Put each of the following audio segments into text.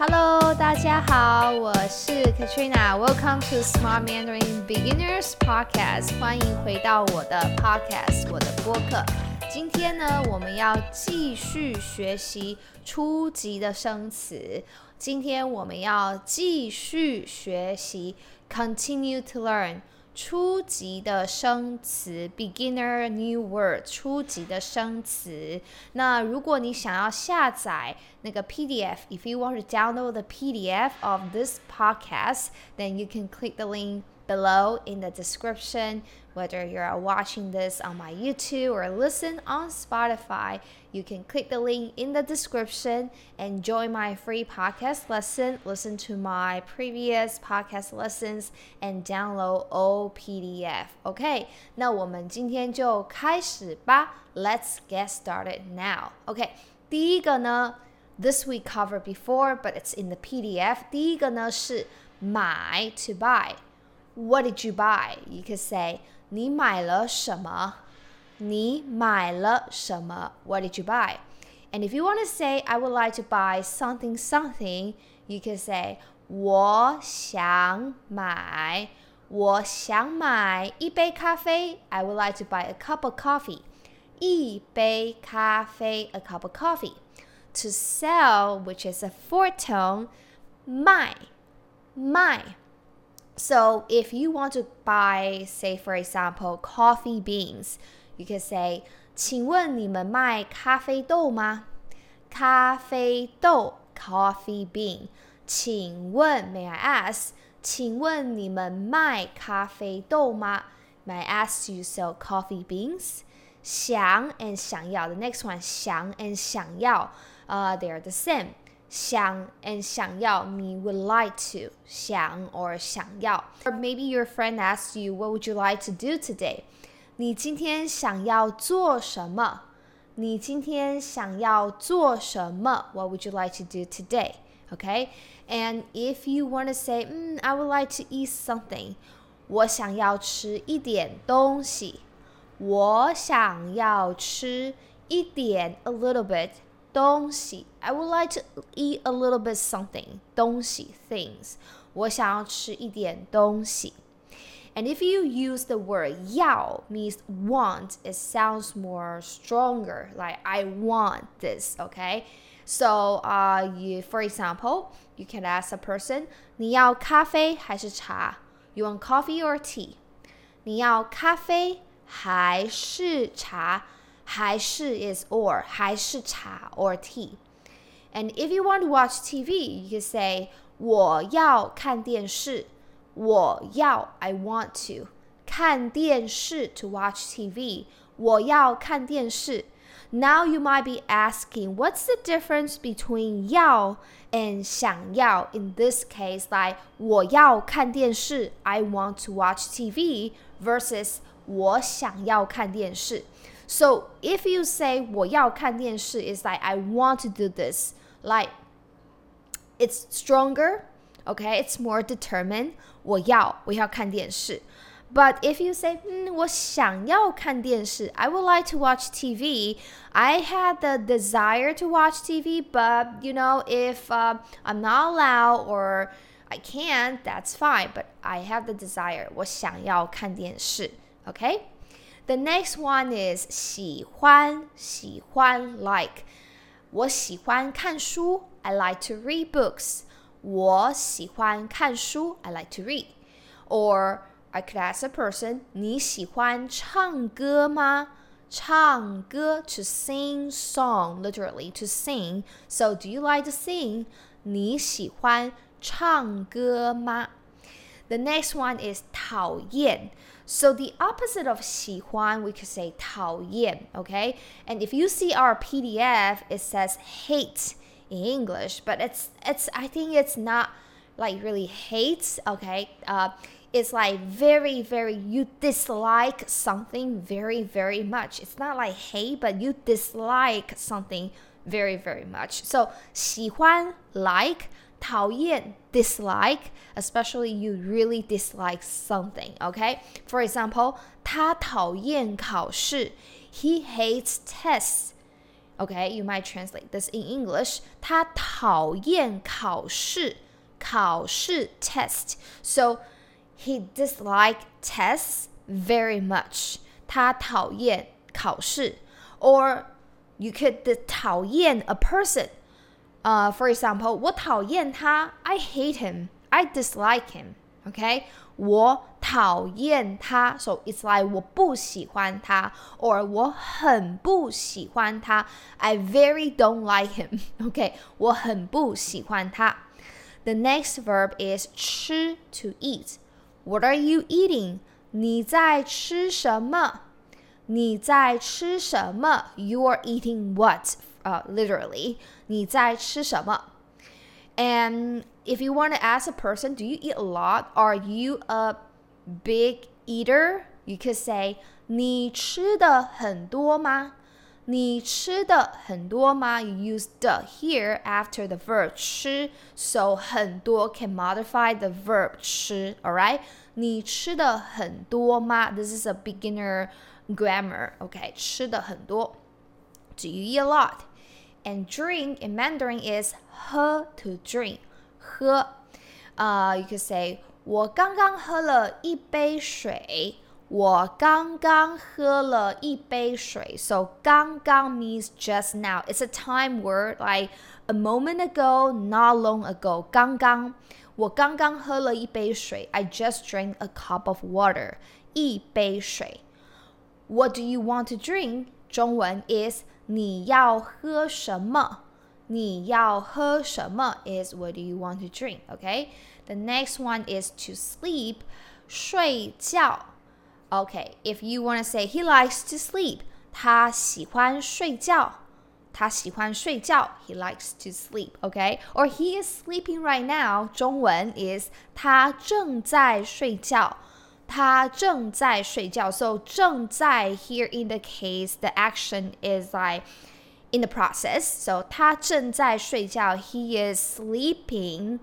Hello，大家好，我是 Katrina。Welcome to Smart Mandarin Beginners Podcast，欢迎回到我的 Podcast，我的播客。今天呢，我们要继续学习初级的生词。今天我们要继续学习 Continue to learn。初级的生词，beginner new word，初级的生词。那如果你想要下载那个 PDF，if you want to download the PDF of this podcast，then you can click the link below in the description. Whether you're watching this on my YouTube or listen on Spotify, you can click the link in the description and join my free podcast lesson. Listen to my previous podcast lessons and download all PDF. OK，那我们今天就开始吧。Let's get started now. OK，第一个呢，this we covered before, but it's in the PDF. 第一个呢是买 to buy. What did you buy? You could say 你买了什么？你买了什么？What did you buy? And if you want to say I would like to buy something something, you can say 我想买我想买一杯咖啡。I would like to buy a cup of coffee. 一杯咖啡 a cup of coffee. To sell, which is a fourth tone, 卖卖 so if you want to buy, say for example, coffee beans, you can say, 请问你们卖咖啡豆吗？咖啡豆 coffee bean。请问 May I ask？请问你们卖咖啡豆吗？May I ask you sell coffee beans？想 and 想要 the next one 想 and 想要，uh, they're the same。 想 and 想要 me would like to 想 or 想要 or maybe your friend asks you what would you like to do today 你今天想要做什么你今天想要做什么 what would you like to do today okay and if you want to say mm, I would like to eat something 我想要吃一点东西我想要吃一点 a little bit 东西，I would like to eat a little bit something. 东西 things，我想要吃一点东西。And if you use the word 要 means want, it sounds more stronger. Like I want this, okay? So, uh, you, for example, you can ask a person, 你要咖啡还是茶? You want coffee or tea? 你要咖啡还是茶? 还是 is or 还是茶 or tea. And if you want to watch TV, you can say 我要看电视。我要 I want to 看电视 to watch TV. 我要看电视。Now you might be asking, what's the difference between 要 and 想要? In this case, like 我要看电视 I want to watch TV versus 我想要看电视。 so if you say 我要看电视 is like I want to do this. Like it's stronger, okay? It's more determined. 我要我要看电视。But if you say, mm, 我想要看电视, I would like to watch TV. I had the desire to watch TV, but you know, if uh, I'm not allowed or I can't, that's fine. But I have the desire. 我想要看电视. Okay? The next one is 喜欢喜欢 like 我喜欢看书 I like to read books 我喜欢看书 I like to read or I could ask a person 你喜欢唱歌吗唱歌 to sing song literally to sing so do you like to sing 你喜欢唱歌吗 The next one is 讨厌 so the opposite of 喜欢, we could say 讨厌, okay? And if you see our PDF, it says hate in English, but it's it's I think it's not like really hate, okay? Uh, it's like very very you dislike something very very much. It's not like hate, but you dislike something very very much. So 喜欢 like 讨厌 dislike, especially you really dislike something, okay? For example, 他讨厌考试 he hates tests. Okay, you might translate this in English. 他讨厌考试，考试 test. So he disliked tests very much. 他讨厌考试。Or you could 讨厌 a person. Uh, for example, 我讨厌他 I hate him. I dislike him. Okay? 我讨厌他，so it's like 我不喜欢他，or 我很不喜欢他，I very don't like him. OK，我很不喜欢他。The next verb is 吃 to eat. What are you eating? 你在吃什么？你在吃什么？You are eating what? Uh, literally. 你在吃什么？And if you want to ask a person, do you eat a lot? Are you a big eater? You could say 你吃的很多吗？你吃的很多吗？You use the here after the verb 吃，so 很多 can modify the verb 吃，alright？你吃的很多吗？This is a beginner grammar. Okay, 吃的很多。Do you eat a lot? And drink in Mandarin is 喝 to drink. 喝，呃、uh,，you could say 我刚刚喝了一杯水。我刚刚喝了一杯水。So 刚刚 means just now. It's a time word like a moment ago, not long ago. 刚刚，我刚刚喝了一杯水。I just drank a cup of water. 一杯水。What do you want to drink? 中文 is 你要喝什么？你要喝什么 is what do you want to drink? Okay. The next one is to sleep. 睡觉。Okay, if you want to say he likes to sleep, 他喜欢睡觉。他喜欢睡觉，he likes to sleep, okay? Or he is sleeping right now. 中文 is 他正在睡觉。 他正在睡觉。So 正在 here indicates the action is like in the process. So 他正在睡觉。He is sleeping.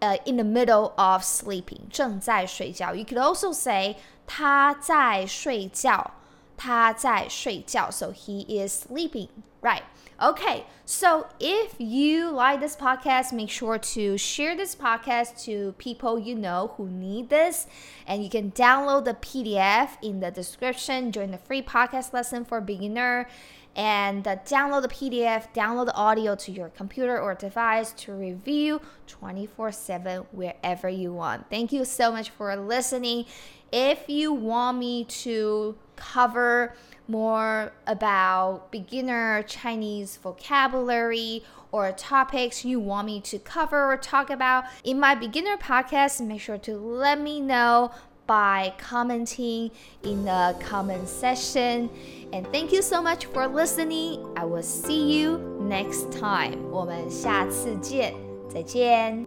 Uh, in the middle of sleeping，正在睡觉。You could also say 他在睡觉，他在睡觉。So he is sleeping, right? Okay, so if you like this podcast, make sure to share this podcast to people you know who need this. And you can download the PDF in the description join the free podcast lesson for beginner and download the PDF, download the audio to your computer or device to review 24 7 wherever you want. Thank you so much for listening. If you want me to cover more about beginner Chinese vocabulary or topics you want me to cover or talk about in my beginner podcast, make sure to let me know by commenting in the comment section. And thank you so much for listening. I will see you next time. 我们下次见，再见。